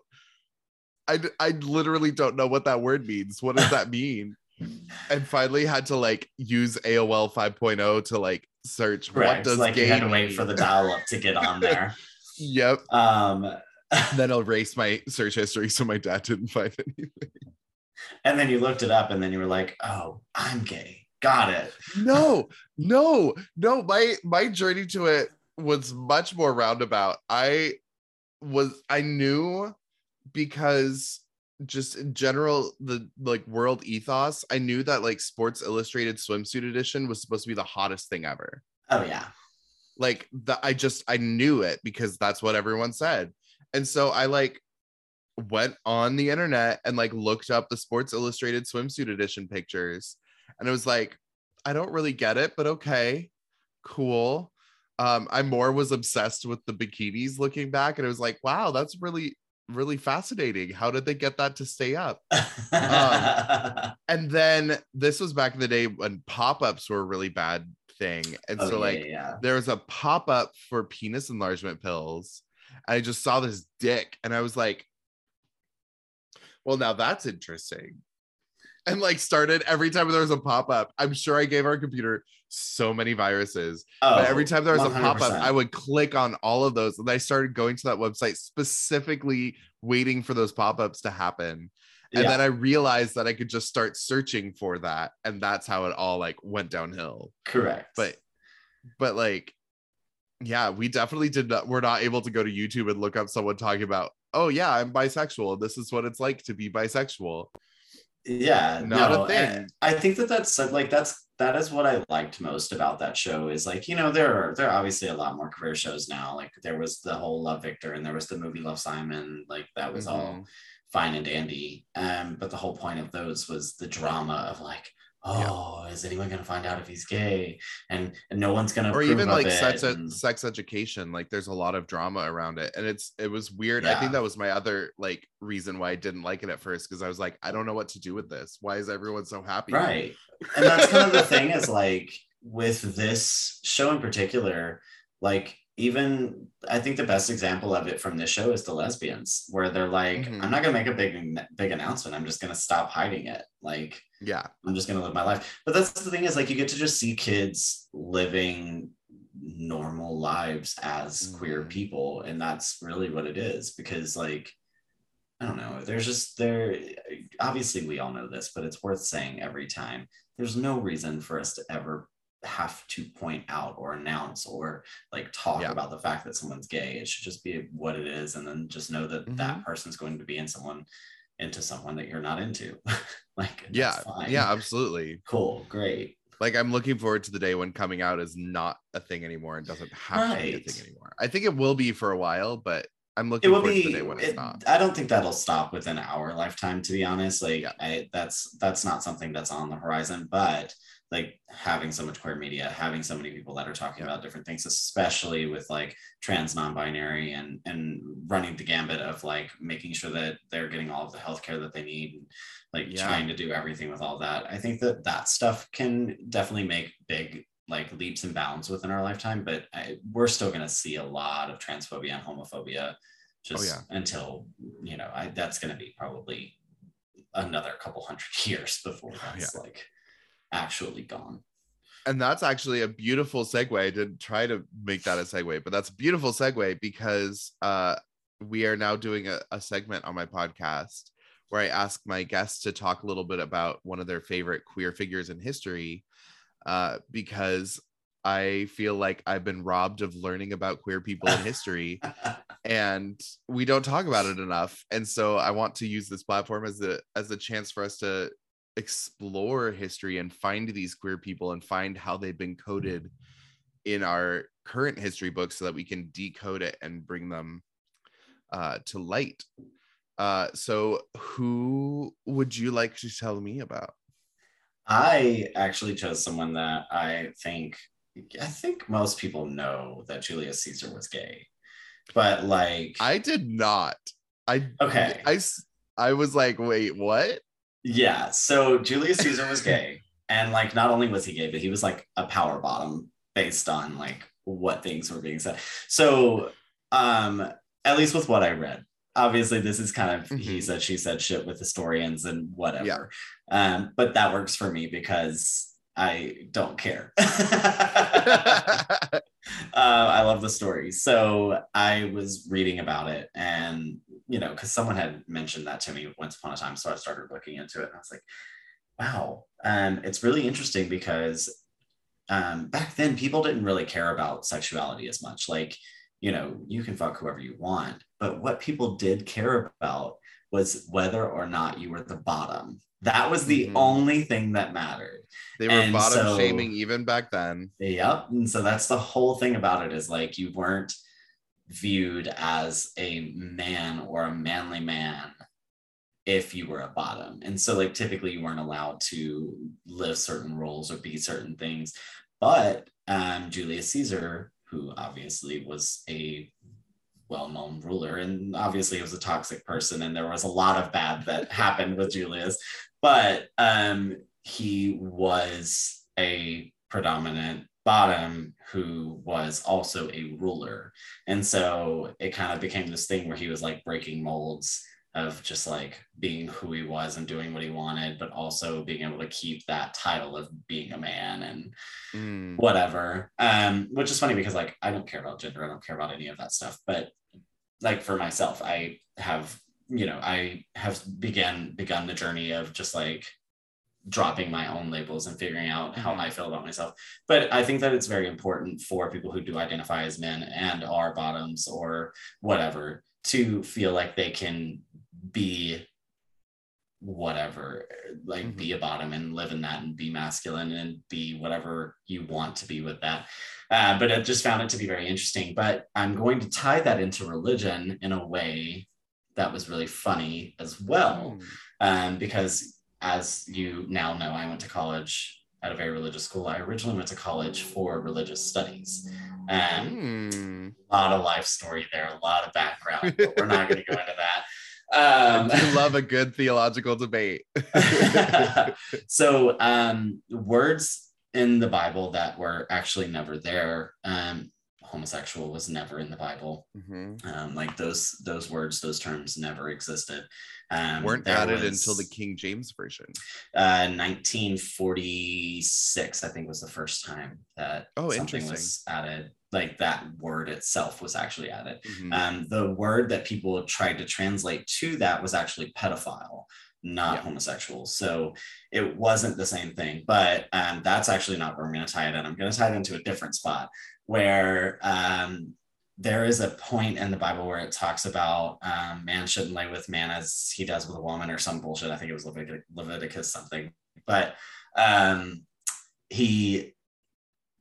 I, I literally don't know what that word means. What does that mean? And finally had to like use AOL 5.0 to like search what Correct. does like you had to wait mean? for the dial up to get on there. Yep. um, Then I'll erase my search history so my dad didn't find anything. and then you looked it up, and then you were like, "Oh, I'm gay." Got it. No, no, no. My my journey to it was much more roundabout. I was I knew because just in general the like world ethos, I knew that like Sports Illustrated swimsuit edition was supposed to be the hottest thing ever. Oh yeah. like the i just i knew it because that's what everyone said and so i like went on the internet and like looked up the sports illustrated swimsuit edition pictures and it was like i don't really get it but okay cool um i more was obsessed with the bikinis looking back and it was like wow that's really really fascinating. How did they get that to stay up? Um, and then this was back in the day when pop-ups were a really bad thing. And Oh, so yeah, like yeah, there was a pop-up for penis enlargement pills i just saw this dick and i was like well now that's interesting and like started every time there was a pop-up. I'm sure i gave our computer so many viruses oh, but every time there was a pop-up i would click on all of those and i started going to that website specifically waiting for those pop-ups to happen. And Yeah. then i realized that i could just start searching for that and that's how it all like went downhill. Correct. but but like yeah we definitely did not we're not able to go to youtube and look up someone talking about oh yeah i'm bisexual this is what it's like to be bisexual yeah Not a no, thing. and i think that that's like that's that is what i liked most about that show is like you know there are there are obviously a lot more career shows now like there was the whole love victor and there was the movie love simon like that was all Mhm. fine and dandy um but the whole point of those was the drama of like oh is anyone going to find out if he's gay? And, and no one's going to or even like sex and- sex education like there's a lot of drama around it and it's it was weird. I think that was my other like reason why i didn't like it at first because i was like i don't know what to do with this. Why is everyone so happy? Right. And that's kind of the thing is like with this show in particular like even i think the best example of it from this show is the lesbians where they're like Mhm. i'm not going to make a big big announcement. I'm just going to stop hiding it. Like yeah i'm just going to live my life but that's the thing is like you get to just see kids living normal lives as queer Mhm. people and that's really what it is because like I don't know. There's just there. Obviously, we all know this, but it's worth saying every time. There's no reason for us to ever have to point out or announce or like talk Yeah. about the fact that someone's gay. It should just be what it is, and then just know that Mhm. that person's going to be in someone into someone that you're not into. like, yeah yeah absolutely cool, great. like i'm looking forward to the day when coming out is not a thing anymore and doesn't have to be a thing anymore i think it will be for a while but i'm looking it will forward to the be day when it's it- not i don't think that'll stop within our lifetime to be honest like Yeah. I, that's that's not something that's on the horizon but like having so much queer media having so many people that are talking about different things especially with like trans non-binary and and running the gambit of like making sure that they're getting all of the healthcare that they need and like Yeah. trying to do everything with all that i think that that stuff can definitely make big like leaps and bounds within our lifetime but I, we're still going to see a lot of transphobia and homophobia oh, just Oh, yeah. until you know I, that's going to be probably another couple hundred years before that's like actually gone and that's actually a beautiful segue. I didn't try to make that a segue, but that's a beautiful segue because uh, we are now doing a, a segment on my podcast where I ask my guests to talk a little bit about one of their favorite queer figures in history, uh, because I feel like I've been robbed of learning about queer people in history, and we don't talk about it enough. And so I want to use this platform as a as a chance for us to explore history and find these queer people and find how they've been coded in our current history books so that we can decode it and bring them uh, to light. Uh, so, who would you like to tell me about? i actually chose someone that i think i think most people know that julius caesar was gay but like I did not. I Okay. I I was like, wait, what? Yeah. So Julius Caesar was gay. And like not only was he gay, but he was like a power bottom based on like what things were being said. So um at least with what I read. Obviously, this is kind of he Mhm. said, she said shit with historians and whatever. Yeah. Um, but that works for me because I don't care. uh, I love the story. So I was reading about it, and you know, because someone had mentioned that to me once upon a time, so I started looking into it, and I was like, "Wow!" Um, it's really interesting because um, back then people didn't really care about sexuality as much. Like, you know, you can fuck whoever you want, but what people did care about was whether or not you were the bottom. That was the Mhm. only thing that mattered. they were And bottom so- shaming even back then. Yep. And so that's the whole thing about it is like you weren't viewed as a man or a manly man if you were a bottom. And so like typically you weren't allowed to live certain roles or be certain things. But um, Julius Caesar, who obviously was a well-known ruler and obviously he was a toxic person and there was a lot of bad that happened with Julius, but um, he was a predominant bottom who was also a ruler. And so it kind of became this thing where he was like breaking molds of just like being who he was and doing what he wanted, but also being able to keep that title of being a man and Mm, whatever. Um, which is funny because like I don't care about gender, I don't care about any of that stuff. But like for myself, I have, you know, I have began begun the journey of just like dropping my own labels and figuring out how Mhm. I feel about myself. But I think that it's very important for people who do identify as men and are bottoms or whatever to feel like they can be whatever like be a bottom and live in that and be masculine and be whatever you want to be with that uh, but i just found it to be very interesting but i'm going to tie that into religion in a way that was really funny as well mm. um, because as you now know i went to college at a very religious school. I originally went to college for religious studies. And Hmm. a lot of life story there, a lot of background, but we're not going to go into that. Um, I love a good theological debate. so um, words in the Bible that were actually never there. Um, homosexual was never in the Bible. Mhm. Um, like those those words, those terms never existed. Um, Weren't added was, until the King James version. uh, 1946. I think was the first time that Oh, something was added. Like that word itself was actually added. Mhm. Um, the word that people tried to translate to that was actually pedophile, not Yeah. homosexual. So it wasn't the same thing. But um, that's actually not where I'm going to tie it in. I'm going to tie it into a different spot where um, there is a point in the Bible where it talks about um, man shouldn't lay with man as he does with a woman or some bullshit. I think it was Levitic- Leviticus something. But um, he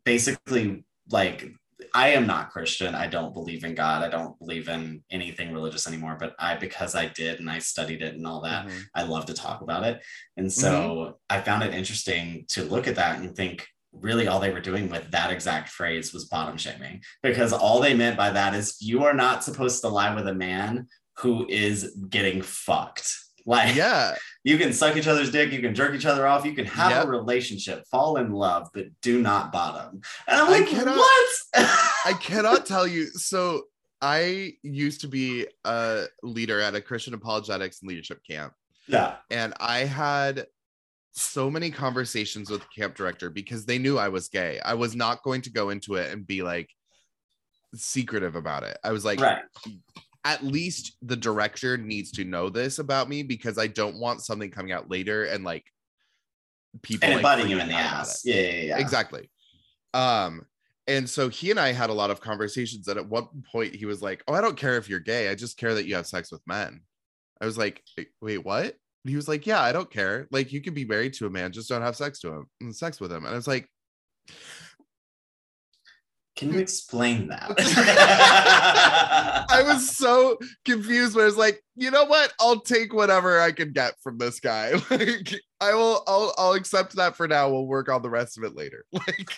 basically like I am not Christian. I don't believe in God. I don't believe in anything religious anymore. But I, because I did and I studied it and all that, Mhm. I love to talk about it. And so I found it interesting to look at that and think really all they were doing with that exact phrase was bottom shaming because all they meant by that is you are not supposed to lie with a man who is getting fucked. Like Yeah. you can suck each other's dick, you can jerk each other off, you can have Yep. a relationship, fall in love, but do not bottom. And I'm I like, cannot- what? I cannot tell you. So I used to be a leader at a Christian apologetics and leadership camp. yeah, And I had so many conversations with the camp director because they knew I was gay. I was not going to go into it and be like secretive about it. I was like, right. at least the director needs to know this about me because I don't want something coming out later and like people And like biting you in the ass. Yeah, yeah, yeah. Exactly. Um, and so he and I had a lot of conversations. And at one point, he was like, "Oh, I don't care if you're gay. I just care that you have sex with men." I was like, "Wait, what?" And he was like, "Yeah, I don't care. Like, you can be married to a man, just don't have sex to him, and sex with him." And I was like, Can you explain that? I was so confused. Where I was like, "You know what? I'll take whatever I can get from this guy. Like, I will. I'll. I'll accept that for now. We'll work on the rest of it later." Like,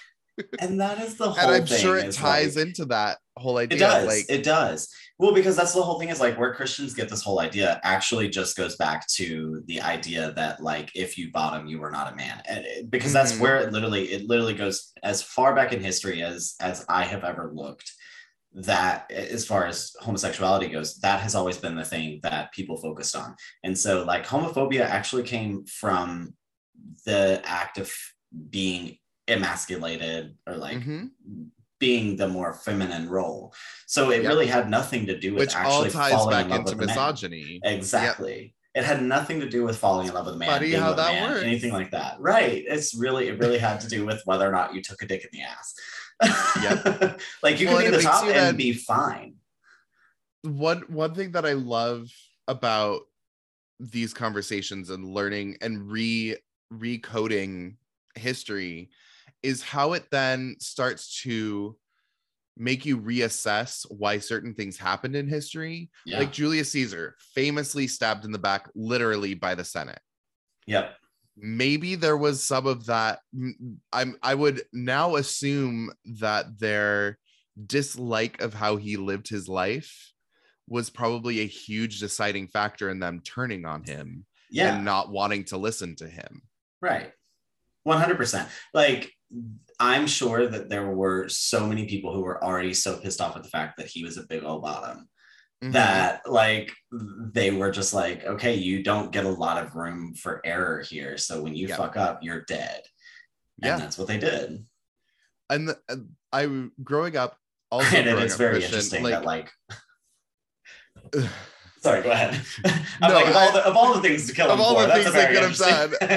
and that is the whole thing. and I'm sure it ties like- into that whole idea. It does. Like, it does. Well, because that's the whole thing is like where Christians get this whole idea actually just goes back to the idea that like if you bottom, you were not a man, and it- because that's Mhm. where it literally it literally goes as far back in history as as I have ever looked. That as far as homosexuality goes, that has always been the thing that people focused on, and so like homophobia actually came from the act of being emasculated or like mhm. being the more feminine role. So it Yep. really had nothing to do with which all actually ties falling back in love into with misogyny. Exactly. It had nothing to do with falling in love with a man, Funny being how that man, works. anything like that. Right. It's really, it really had to do with whether or not you took a dick in the ass. Yep. like you Well, can be the top and then- be fine. One one thing that I love about these conversations and learning and re recoding history is how it then starts to make you reassess why certain things happened in history. Yeah. Like Julius Caesar, famously stabbed in the back literally by the Senate. yep. maybe there was some of that i'm i would now assume that their dislike of how he lived his life was probably a huge deciding factor in them turning on him Yeah. and not wanting to listen to him Right. 100%. Like, I'm sure that there were so many people who were already so pissed off at the fact that he was a big old bottom Mhm. that, like, they were just like, okay, you don't get a lot of room for error here. So when you Yeah. fuck up, you're dead. And Yeah. that's what they did. and the, i growing up also and it's very Christian, interesting like, that, like, sorry, go ahead. I'm No, like, of, I- all the, of all the things to kill of him all for, the things they could have interesting-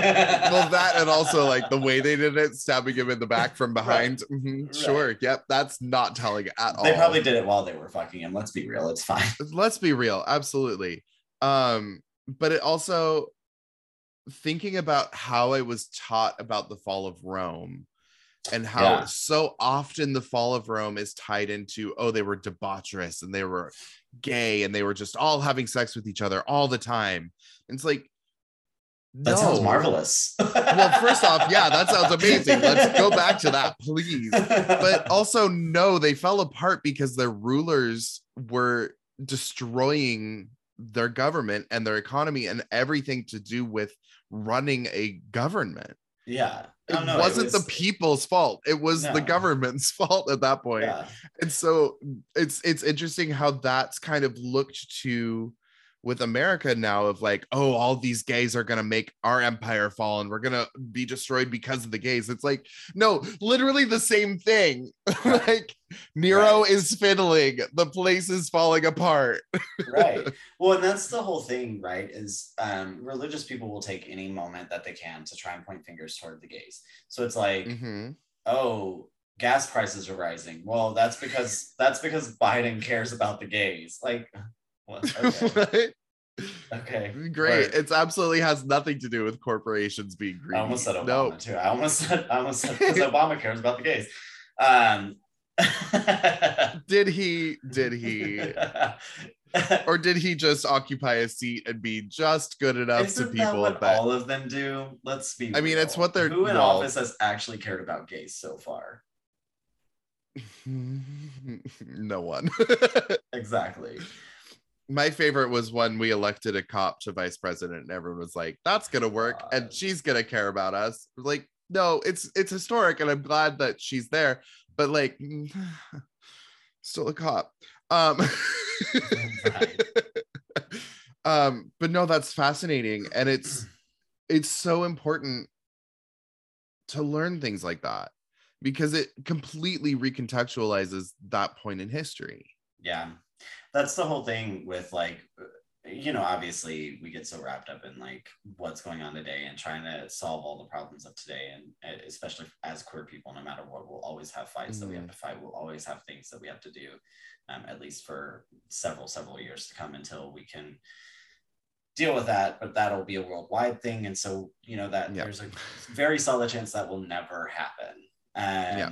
well that and also like the way they did it stabbing him in the back from behind Mhm, Right. sure yep that's not telling at all They probably did it while they were fucking him. Let's be real. It's fine. let's be real absolutely um but it also thinking about how i was taught about the fall of rome and how Yeah. so often the fall of rome is tied into oh they were debaucherous and they were gay and they were just all having sex with each other all the time and it's like That sounds marvelous. Well, first off, yeah, that sounds amazing. Let's go back to that, please. But also, no, they fell apart because their rulers were destroying their government and their economy and everything to do with running a government. Yeah. It no, wasn't was- the people's fault. It was the government's fault at that point. Yeah. And so it's it's interesting how that's kind of looked to with America now of like, oh, all these gays are gonna make our empire fall and we're gonna be destroyed because of the gays. It's like, no, literally the same thing. like Nero is fiddling, the place is falling apart. right well and that's the whole thing right is um religious people will take any moment that they can to try and point fingers toward the gays so it's like Mhm. oh gas prices are rising well that's because that's because biden cares about the gays like well, okay okay Great. Word. It's absolutely has nothing to do with corporations being greedy. i almost said obama No, too i almost said i almost said because obama cares about the gays um did he? Did he? or did he just occupy a seat and be just good enough Isn't to that people what that, all of them do? Let's be. I mean, it's what they're- Who in well- office has actually cared about gays so far? no one Exactly. My favorite was when we elected a cop to vice president and everyone was like that's gonna work and she's gonna care about us. Like no it's it's historic and i'm glad that she's there but like still a cop. Um Right. um but no that's fascinating and it's it's so important to learn things like that because it completely recontextualizes that point in history. Yeah, that's the whole thing with like, you know, obviously we get so wrapped up in like what's going on today and trying to solve all the problems of today, and uh, especially as queer people, no matter what, we'll always have fights that we have to fight. We'll always have things that we have to do, um, at least for several several years to come until we can deal with that but that'll be a worldwide thing and so you know that Yeah. there's a very solid chance that will never happen um Yeah.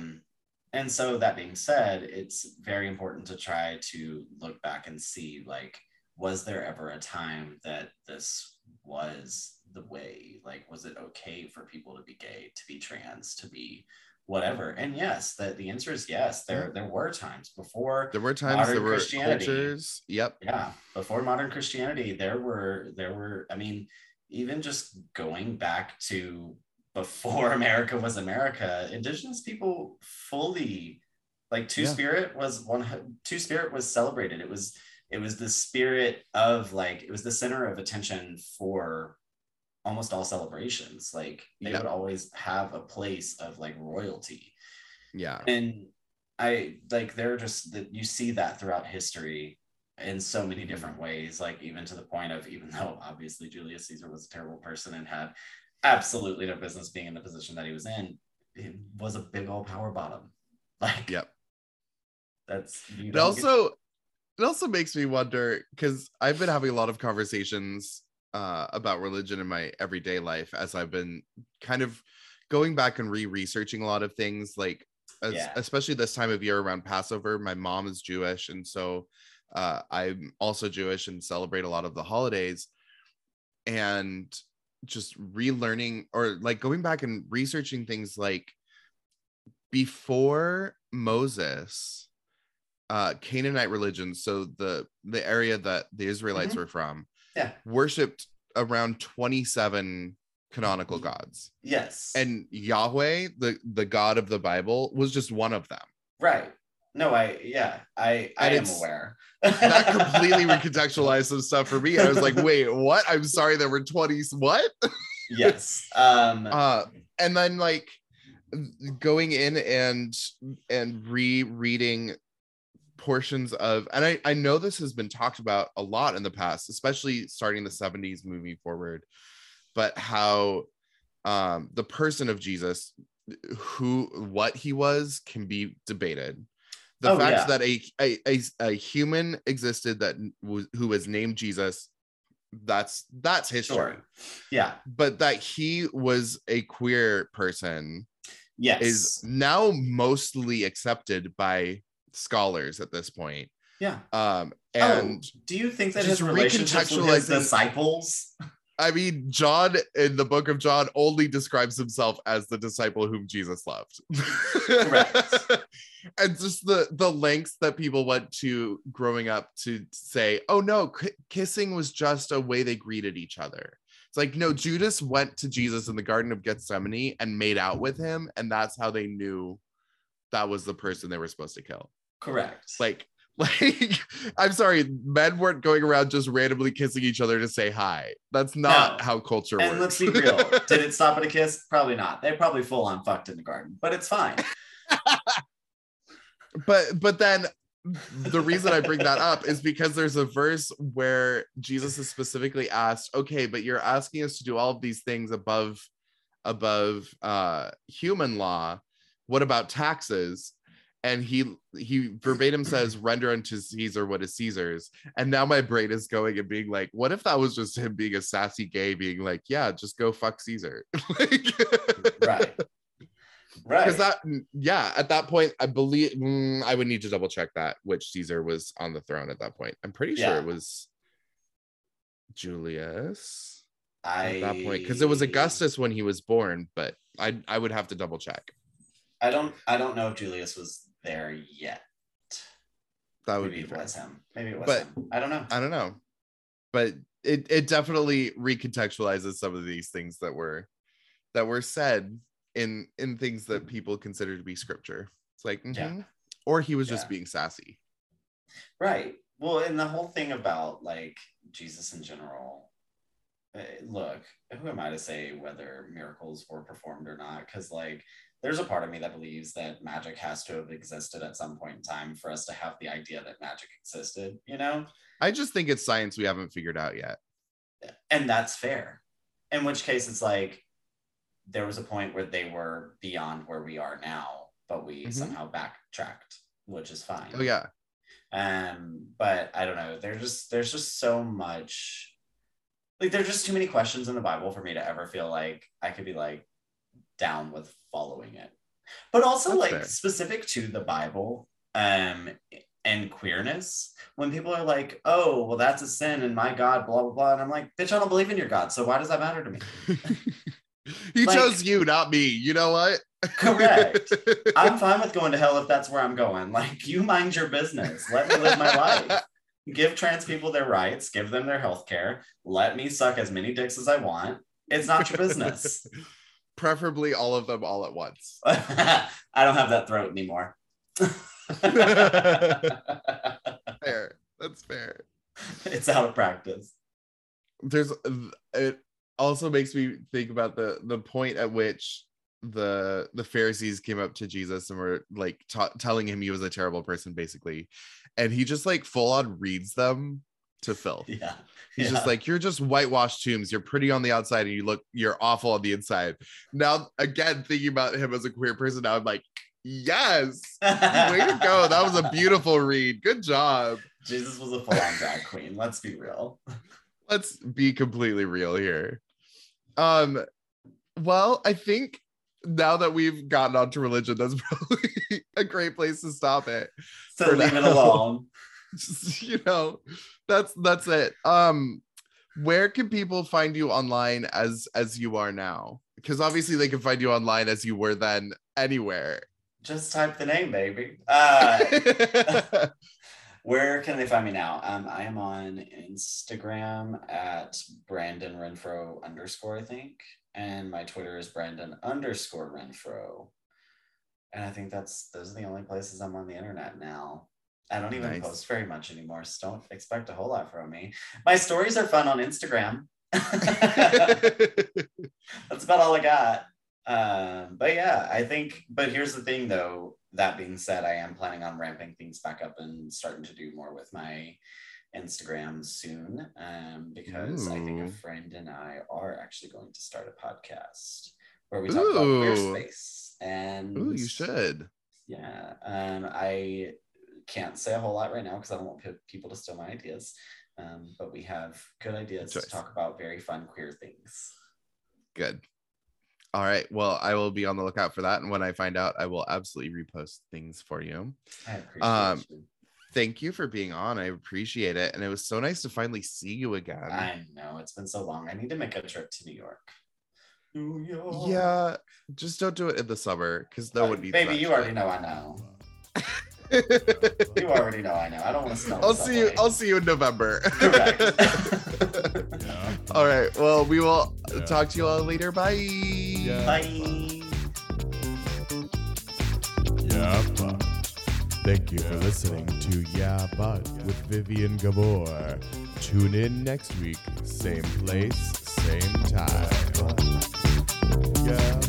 And so that being said it's very important to try to look back and see like was there ever a time that this was the way? Like was it okay for people to be gay to be trans to be whatever? And yes that the answer is yes. There there were times before there were times Modern there were Christianity. cultures. Yep. Yeah. Before modern christianity there were there were i mean even just going back to before america was america indigenous people fully like two Yeah. spirit was one two spirit was celebrated it was it was the spirit of like it was the center of attention for almost all celebrations like they Yeah. would always have a place of like royalty yeah and i like they're just that you see that throughout history in so many Mhm. different ways like even to the point of even though obviously julius caesar was a terrible person and had absolutely no business being in the position that he was in it was a big old power bottom like Yep. that's it don't get- also it also makes me wonder because i've been having a lot of conversations uh, about religion in my everyday life as i've been kind of going back and re-researching a lot of things like as, Yeah. especially this time of year around passover my mom is jewish and so uh, i'm also jewish and celebrate a lot of the holidays and just relearning or like going back and researching things like before moses uh canaanite religion, so the the area that the israelites Mhm. were from Yeah. worshipped around 27 canonical Mhm. gods yes and yahweh the the god of the bible was just one of them right no i yeah i i And am aware. that completely recontextualized some stuff for me. I was like wait what? I'm sorry there were 20 what? Yes um uh and then like going in and and rereading portions of and I, I know this has been talked about a lot in the past especially starting the 70s moving forward but how um the person of jesus who what he was can be debated the Oh, fact yeah. that a, a a a human existed that was who was named jesus that's that's history. Sure. Yeah. But that he was a queer person yes. is now mostly accepted by scholars at this point. Yeah. Um and oh, do you think that his relationships with his disciples I mean, John in the book of John only describes himself as the disciple whom Jesus loved. Correct. and just the the lengths that people went to growing up to say, "Oh no, k- kissing was just a way they greeted each other." It's like, no, Judas went to Jesus in the Garden of Gethsemane and made out with him, and that's how they knew that was the person they were supposed to kill. Correct. Like, like I'm sorry, men weren't going around just randomly kissing each other to say hi. That's not No. how culture and works. And let's be real. Did it stop at a kiss? Probably not. They probably full on fucked in the garden, but it's fine. but but then the reason I bring that up is because there's a verse where Jesus is specifically asked, okay, but you're asking us to do all of these things above above uh human law. What about taxes? And he he verbatim says, render unto Caesar what is Caesar's. And now my brain is going and being like, what if that was just him being a sassy gay, being like, yeah, just go fuck Caesar. like, Right. Right. because that yeah at that point i believe mm, i would need to double check that which caesar was on the throne at that point i'm pretty sure Yeah. it was julius I at that point because it was augustus when he was born but i i would have to double check I don't I don't know if Julius was there yet. that would Maybe be it fair. was him. Maybe it was But- him. I don't know. i don't know but it it definitely recontextualizes some of these things that were that were said in in things that people consider to be scripture it's like Yeah. mhm. or he was just being sassy Right. Well, and the whole thing about like Jesus in general. eh, Look, who am I to say whether miracles were performed or not? Because like, there's a part of me that believes that magic has to have existed at some point in time for us to have the idea that magic existed. You know, i just think it's science we haven't figured out yet and that's fair. In which case, it's like there was a point where they were beyond where we are now, but we Mhm. somehow backtracked, which is fine. oh yeah um but i don't know there's just there's just so much like there's just too many questions in the bible for me to ever feel like i could be like down with following it but also That's like fair. specific to the bible um and queerness when people are like oh well that's a sin and my god blah blah blah and i'm like bitch i don't believe in your god so why does that matter to me he Like- chose you, not me. You know what? Correct. i'm fine with going to hell if that's where i'm going like you mind your business let me live my life give trans people their rights, give them their health care, let me suck as many dicks as I want. It's not your business. Preferably all of them all at once. I don't have that throat anymore. Fair. That's fair. it's out of practice. There's it also makes me think about the the point at which the the Pharisees came up to Jesus and were like ta- telling him he was a terrible person basically and he just like full on reads them to filth. Yeah. He's Yeah. just like, you're just whitewashed tombs. You're pretty on the outside and you look, you're awful on the inside. Now, again, thinking about him as a queer person, now I'm like, yes, way to go. That was a beautiful read. Good job. Jesus was a full-on drag queen. Let's be real. Let's be completely real here. Um, well, I think now that we've gotten onto religion, that's probably a great place to stop it. So leave it alone. Just, you know, that's that's it. Um, where can people find you online as as you are now? Because obviously they can find you online as you were then anywhere. Just type the name, baby. Uh, where can they find me now? Um, I am on Instagram at Brandon Renfroe underscore, I think. And my Twitter is Brandon underscore Renfroe. And I think that's those are the only places I'm on the internet now. I don't even Nice. post very much anymore, so don't expect a whole lot from me. My stories are fun on Instagram. that's about all I got. Um, but yeah, I think. But here's the thing, though. That being said, I am planning on ramping things back up and starting to do more with my Instagram soon, um, because I think a friend and I are actually going to start a podcast where we talk about queer space. And Ooh, you should. yeah, um, I can't say a whole lot right now because I don't want pe- people to steal my ideas. Um, but we have good ideas Good to talk about very fun queer things. Good. All right. Well, I will be on the lookout for that. And when I find out, I will absolutely repost things for you. I appreciate Um, you. thank you for being on. I appreciate it. And it was so nice to finally see you again. I know it's been so long. I need to make a trip to New York. New York. yeah, just don't do it in the summer because Uh, one needs Baby, you already know I know. You already know I know. I don't want to smell. I'll see you. subway. I'll see you in November. Yeah. all right. Well, we will Yeah. talk to you all later. Bye. Yeah. Bye. Yeah, but. Thank you for listening to Yeah, but with Vivien Gabor. Tune in next week, same place, same time. Yeah,